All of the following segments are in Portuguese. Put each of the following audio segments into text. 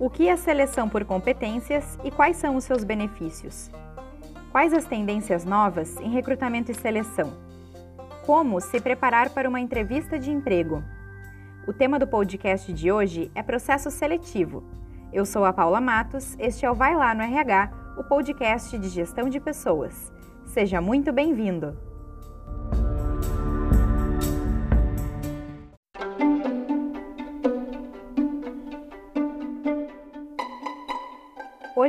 O que é seleção por competências e quais são os seus benefícios? Quais as tendências novas em recrutamento e seleção? Como se preparar para uma entrevista de emprego? O tema do podcast de hoje é processo seletivo. Eu sou a Paula Matos, este é o Vai Lá no RH, o podcast de gestão de pessoas. Seja muito bem-vindo!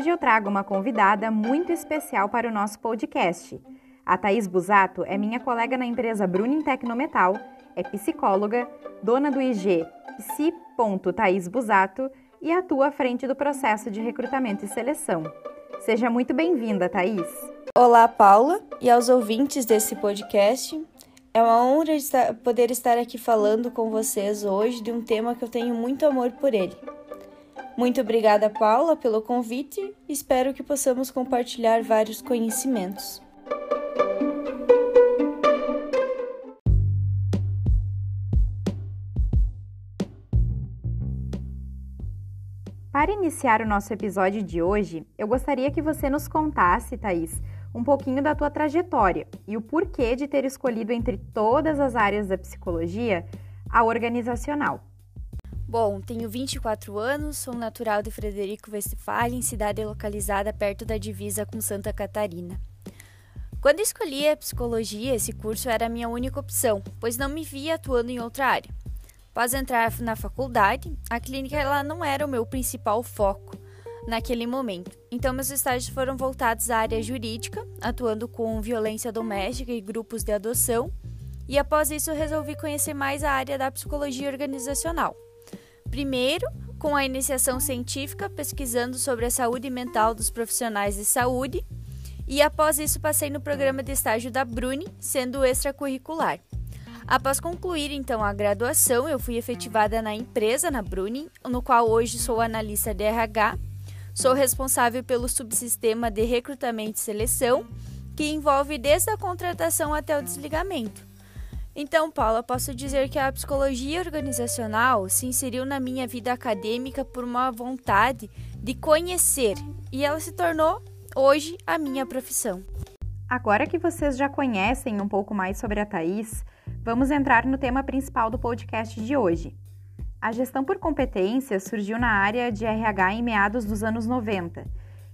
Hoje eu trago uma convidada muito especial para o nosso podcast. A Thaís Busato é minha colega na empresa Brunin Tecnometal, é psicóloga, dona do IG psi.thaísbusato e atua à frente do processo de recrutamento e seleção. Seja muito bem-vinda, Thaís. Olá, Paula, e aos ouvintes desse podcast. É uma honra poder estar aqui falando com vocês hoje de um tema que eu tenho muito amor por ele, muito obrigada, Paula, pelo convite. Espero que possamos compartilhar vários conhecimentos. Para iniciar o nosso episódio de hoje, eu gostaria que você nos contasse, Thaís, um pouquinho da tua trajetória e o porquê de ter escolhido entre todas as áreas da psicologia a organizacional. Bom, tenho 24 anos, sou natural de Frederico Westphalen, cidade localizada perto da divisa com Santa Catarina. Quando escolhi a psicologia, esse curso era a minha única opção, pois não me via atuando em outra área. Após entrar na faculdade, a clínica ela não era o meu principal foco naquele momento. Então, meus estágios foram voltados à área jurídica, atuando com violência doméstica e grupos de adoção. E após isso, resolvi conhecer mais a área da psicologia organizacional. Primeiro, com a iniciação científica, pesquisando sobre a saúde mental dos profissionais de saúde, e após isso passei no programa de estágio da Bruni, sendo extracurricular. Após concluir então a graduação, eu fui efetivada na empresa, na Bruni, no qual hoje sou analista de RH. Sou responsável pelo subsistema de recrutamento e seleção, que envolve desde a contratação até o desligamento. Então, Paula, posso dizer que a psicologia organizacional se inseriu na minha vida acadêmica por uma vontade de conhecer e ela se tornou hoje a minha profissão. Agora que vocês já conhecem um pouco mais sobre a Thaís, vamos entrar no tema principal do podcast de hoje. A gestão por competências surgiu na área de RH em meados dos anos 90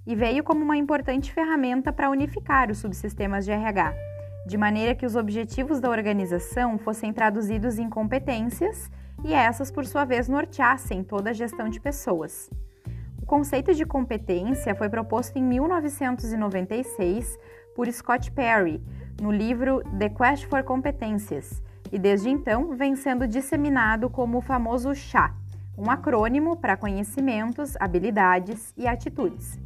e veio como uma importante ferramenta para unificar os subsistemas de RH de maneira que os objetivos da organização fossem traduzidos em competências e essas, por sua vez, norteassem toda a gestão de pessoas. O conceito de competência foi proposto em 1996 por Scott Perry, no livro The Quest for Competências, e desde então vem sendo disseminado como o famoso CHA, um acrônimo para conhecimentos, habilidades e atitudes.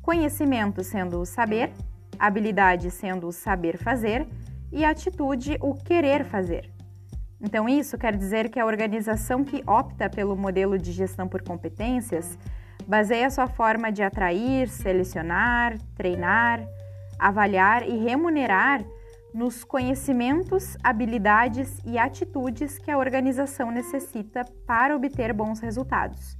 Conhecimento sendo o saber, habilidade sendo o saber fazer e atitude o querer fazer. Então, isso quer dizer que a organização que opta pelo modelo de gestão por competências baseia sua forma de atrair, selecionar, treinar, avaliar e remunerar nos conhecimentos, habilidades e atitudes que a organização necessita para obter bons resultados.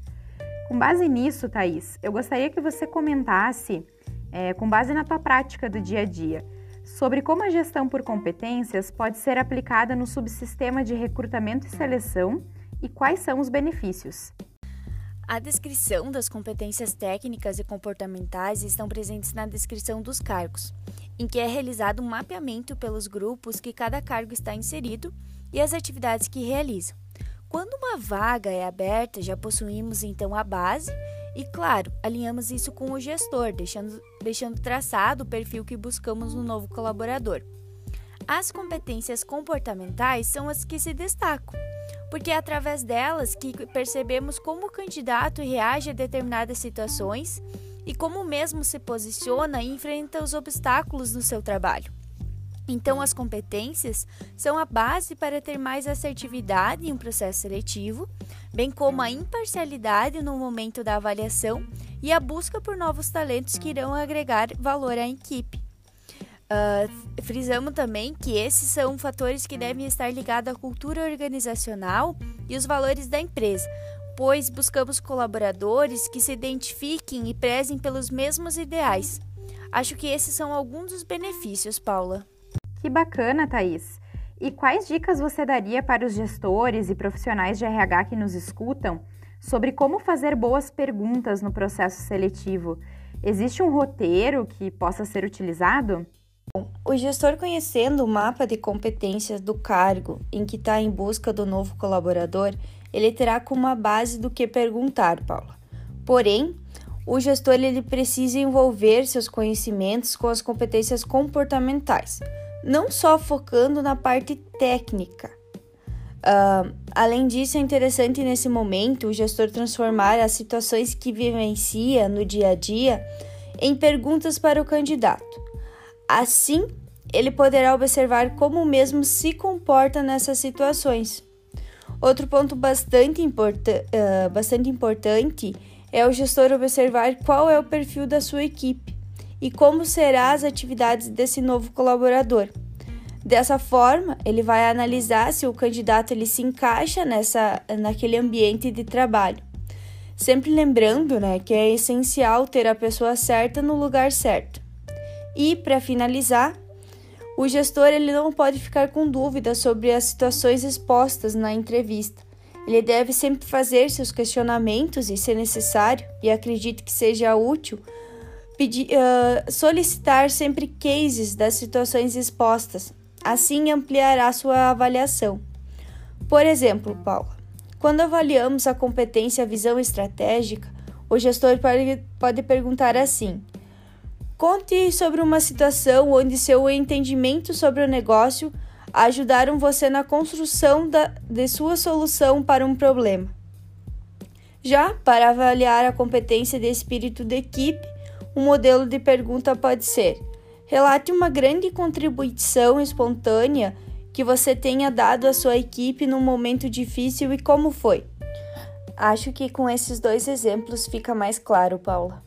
Com base nisso, Thaís, eu gostaria que você comentasse é, com base na tua prática do dia a dia, sobre como a gestão por competências pode ser aplicada no subsistema de recrutamento e seleção e quais são os benefícios. A descrição das competências técnicas e comportamentais estão presentes na descrição dos cargos, em que é realizado um mapeamento pelos grupos que cada cargo está inserido e as atividades que realizam. Quando uma vaga é aberta, já possuímos então a base e, claro, alinhamos isso com o gestor, deixando, deixando traçado o perfil que buscamos no novo colaborador. As competências comportamentais são as que se destacam, porque é através delas que percebemos como o candidato reage a determinadas situações e como mesmo se posiciona e enfrenta os obstáculos no seu trabalho. Então, as competências são a base para ter mais assertividade em um processo seletivo, bem como a imparcialidade no momento da avaliação e a busca por novos talentos que irão agregar valor à equipe. Uh, frisamos também que esses são fatores que devem estar ligados à cultura organizacional e os valores da empresa, pois buscamos colaboradores que se identifiquem e prezem pelos mesmos ideais. Acho que esses são alguns dos benefícios, Paula. Que bacana, Thaís! E quais dicas você daria para os gestores e profissionais de RH que nos escutam sobre como fazer boas perguntas no processo seletivo? Existe um roteiro que possa ser utilizado? O gestor conhecendo o mapa de competências do cargo em que está em busca do novo colaborador, ele terá como uma base do que perguntar, Paula. Porém, o gestor ele precisa envolver seus conhecimentos com as competências comportamentais, não só focando na parte técnica. Uh, além disso, é interessante nesse momento o gestor transformar as situações que vivencia no dia a dia em perguntas para o candidato. Assim, ele poderá observar como o mesmo se comporta nessas situações. Outro ponto bastante, uh, bastante importante é o gestor observar qual é o perfil da sua equipe e como serão as atividades desse novo colaborador. Dessa forma, ele vai analisar se o candidato ele se encaixa nessa, naquele ambiente de trabalho. Sempre lembrando né, que é essencial ter a pessoa certa no lugar certo. E, para finalizar, o gestor ele não pode ficar com dúvidas sobre as situações expostas na entrevista. Ele deve sempre fazer seus questionamentos e, se necessário, e acredite que seja útil, pedir, uh, solicitar sempre cases das situações expostas. Assim ampliará sua avaliação. Por exemplo, Paula, quando avaliamos a competência visão estratégica, o gestor pode, pode perguntar assim: Conte sobre uma situação onde seu entendimento sobre o negócio ajudaram você na construção da, de sua solução para um problema. Já para avaliar a competência de espírito de equipe, um modelo de pergunta pode ser: relate uma grande contribuição espontânea que você tenha dado à sua equipe num momento difícil e como foi. Acho que com esses dois exemplos fica mais claro, Paula.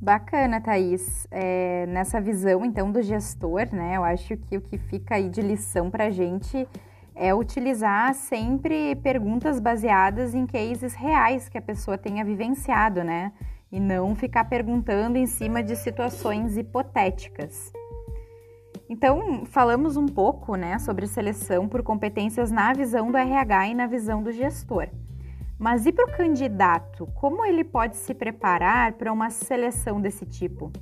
Bacana, Thaís. É, nessa visão, então, do gestor, né? Eu acho que o que fica aí de lição para a gente é utilizar sempre perguntas baseadas em cases reais que a pessoa tenha vivenciado, né? E não ficar perguntando em cima de situações hipotéticas. Então, falamos um pouco, né, sobre seleção por competências na visão do RH e na visão do gestor. Mas e para o candidato? Como ele pode se preparar para uma seleção desse tipo?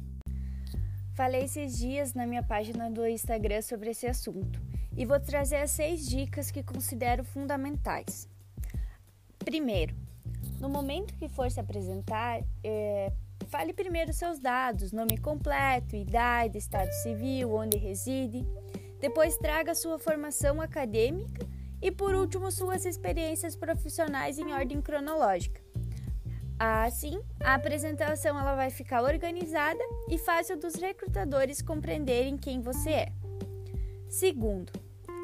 Falei esses dias na minha página do Instagram sobre esse assunto e vou trazer as seis dicas que considero fundamentais. Primeiro, no momento que for se apresentar, é, fale primeiro seus dados, nome completo, idade, estado civil, onde reside. Depois traga sua formação acadêmica e por último, suas experiências profissionais em ordem cronológica. Assim, a apresentação ela vai ficar organizada e fácil dos recrutadores compreenderem quem você é. Segundo,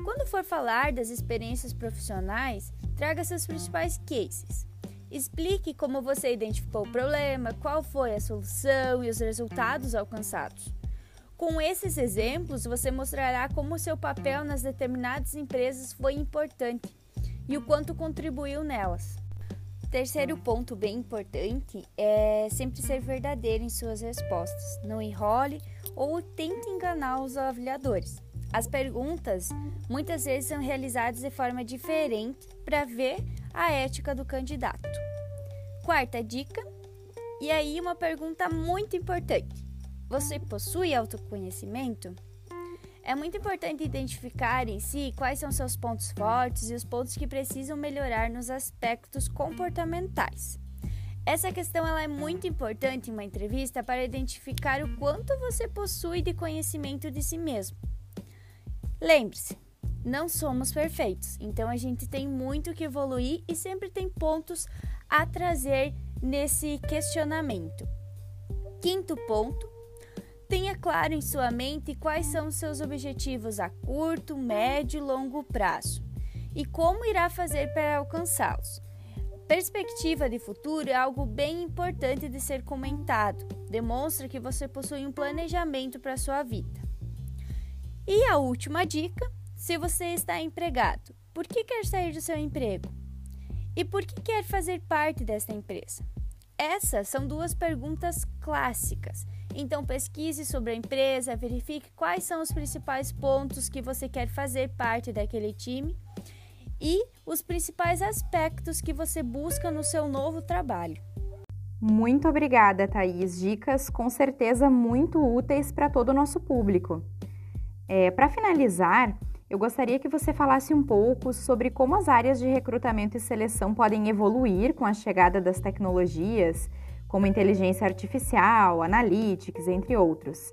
quando for falar das experiências profissionais, traga seus principais cases. Explique como você identificou o problema, qual foi a solução e os resultados alcançados. Com esses exemplos, você mostrará como seu papel nas determinadas empresas foi importante e o quanto contribuiu nelas. Terceiro ponto bem importante é sempre ser verdadeiro em suas respostas. Não enrole ou tente enganar os avaliadores. As perguntas muitas vezes são realizadas de forma diferente para ver a ética do candidato. Quarta dica, e aí uma pergunta muito importante. Você possui autoconhecimento? É muito importante identificar em si quais são seus pontos fortes e os pontos que precisam melhorar nos aspectos comportamentais. Essa questão ela é muito importante em uma entrevista para identificar o quanto você possui de conhecimento de si mesmo. Lembre-se, não somos perfeitos, então a gente tem muito que evoluir e sempre tem pontos a trazer nesse questionamento. Quinto ponto Tenha claro em sua mente quais são os seus objetivos a curto, médio e longo prazo e como irá fazer para alcançá-los. Perspectiva de futuro é algo bem importante de ser comentado. Demonstra que você possui um planejamento para a sua vida. E a última dica: se você está empregado, por que quer sair do seu emprego? E por que quer fazer parte desta empresa? Essas são duas perguntas clássicas. Então pesquise sobre a empresa, verifique quais são os principais pontos que você quer fazer parte daquele time e os principais aspectos que você busca no seu novo trabalho. Muito obrigada, Thaís. Dicas com certeza muito úteis para todo o nosso público. É, para finalizar, eu gostaria que você falasse um pouco sobre como as áreas de recrutamento e seleção podem evoluir com a chegada das tecnologias, como inteligência artificial, analytics, entre outros.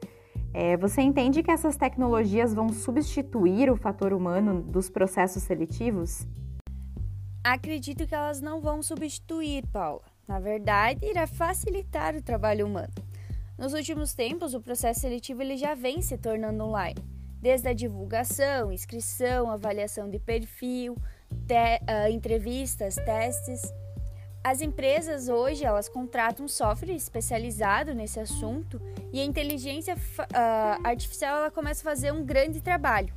É, você entende que essas tecnologias vão substituir o fator humano dos processos seletivos? Acredito que elas não vão substituir, Paula. Na verdade, irá facilitar o trabalho humano. Nos últimos tempos, o processo seletivo ele já vem se tornando online desde a divulgação, inscrição, avaliação de perfil, te, uh, entrevistas, testes. As empresas hoje elas contratam software especializado nesse assunto e a inteligência uh, artificial ela começa a fazer um grande trabalho.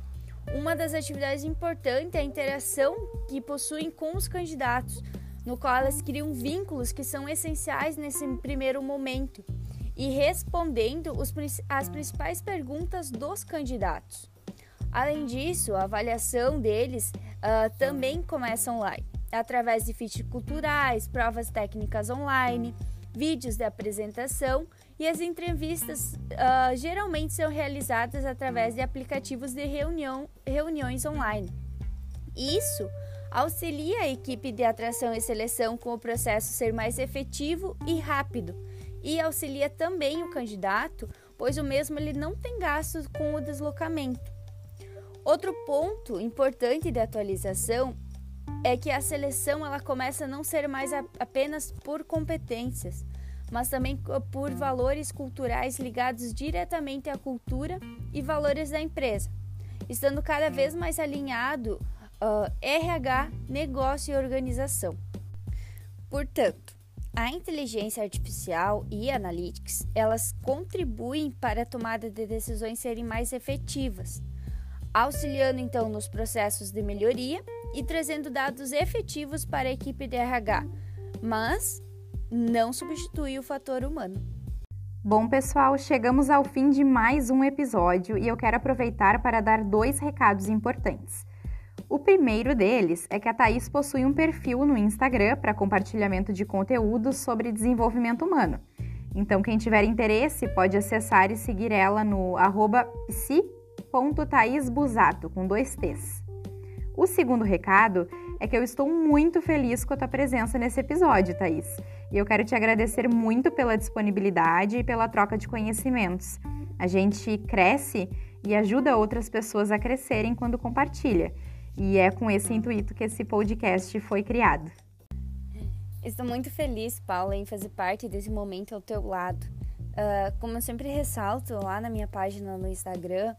Uma das atividades importantes é a interação que possuem com os candidatos, no qual elas criam vínculos que são essenciais nesse primeiro momento e respondendo os, as principais perguntas dos candidatos. Além disso, a avaliação deles uh, também começa online, através de feats culturais, provas técnicas online, vídeos de apresentação e as entrevistas uh, geralmente são realizadas através de aplicativos de reunião, reuniões online. Isso auxilia a equipe de atração e seleção com o processo ser mais efetivo e rápido e auxilia também o candidato, pois o mesmo ele não tem gastos com o deslocamento. Outro ponto importante de atualização é que a seleção ela começa a não ser mais a, apenas por competências, mas também por valores culturais ligados diretamente à cultura e valores da empresa, estando cada vez mais alinhado uh, RH, negócio e organização. Portanto, a inteligência artificial e analytics, elas contribuem para a tomada de decisões serem mais efetivas, auxiliando então nos processos de melhoria e trazendo dados efetivos para a equipe de RH, mas não substitui o fator humano. Bom, pessoal, chegamos ao fim de mais um episódio e eu quero aproveitar para dar dois recados importantes. O primeiro deles é que a Thaís possui um perfil no Instagram para compartilhamento de conteúdos sobre desenvolvimento humano. Então, quem tiver interesse pode acessar e seguir ela no arroba com dois T's. O segundo recado é que eu estou muito feliz com a tua presença nesse episódio, Thaís. E eu quero te agradecer muito pela disponibilidade e pela troca de conhecimentos. A gente cresce e ajuda outras pessoas a crescerem quando compartilha. E é com esse intuito que esse podcast foi criado. Estou muito feliz, Paula, em fazer parte desse momento ao teu lado. Uh, como eu sempre ressalto lá na minha página no Instagram,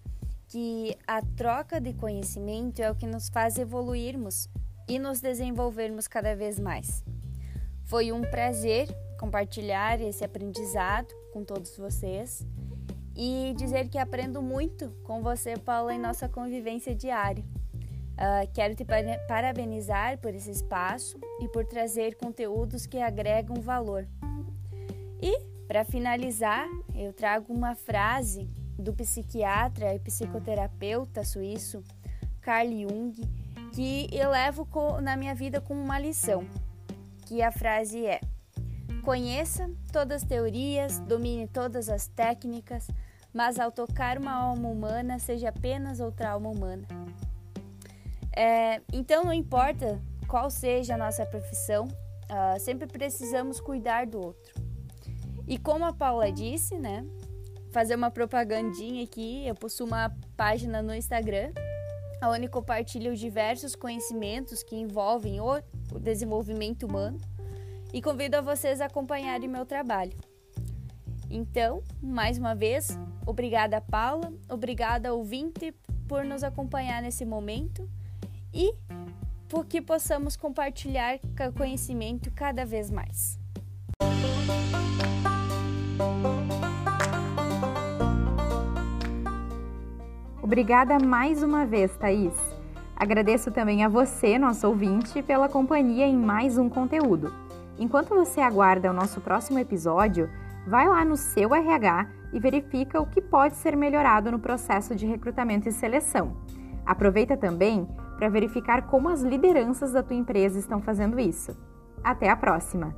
que a troca de conhecimento é o que nos faz evoluirmos e nos desenvolvermos cada vez mais. Foi um prazer compartilhar esse aprendizado com todos vocês e dizer que aprendo muito com você, Paula, em nossa convivência diária. Uh, quero te parabenizar por esse espaço e por trazer conteúdos que agregam valor. E, para finalizar, eu trago uma frase do psiquiatra e psicoterapeuta suíço Carl Jung que eu levo na minha vida como uma lição, que a frase é: Conheça todas as teorias, domine todas as técnicas, mas ao tocar uma alma humana, seja apenas outra alma humana. É, então, não importa qual seja a nossa profissão, uh, sempre precisamos cuidar do outro. E como a Paula disse, né? Fazer uma propagandinha aqui, eu possuo uma página no Instagram, onde compartilho diversos conhecimentos que envolvem o, desenvolvimento humano e convido a vocês a acompanharem meu trabalho. Então, mais uma vez, obrigada Paula, obrigada ouvinte por nos acompanhar nesse momento e por que possamos compartilhar conhecimento cada vez mais. Obrigada mais uma vez, Thaís. Agradeço também a você, nosso ouvinte, pela companhia em mais um conteúdo. Enquanto você aguarda o nosso próximo episódio, vai lá no seu RH e verifica o que pode ser melhorado no processo de recrutamento e seleção. Aproveita também para verificar como as lideranças da tua empresa estão fazendo isso. Até a próxima!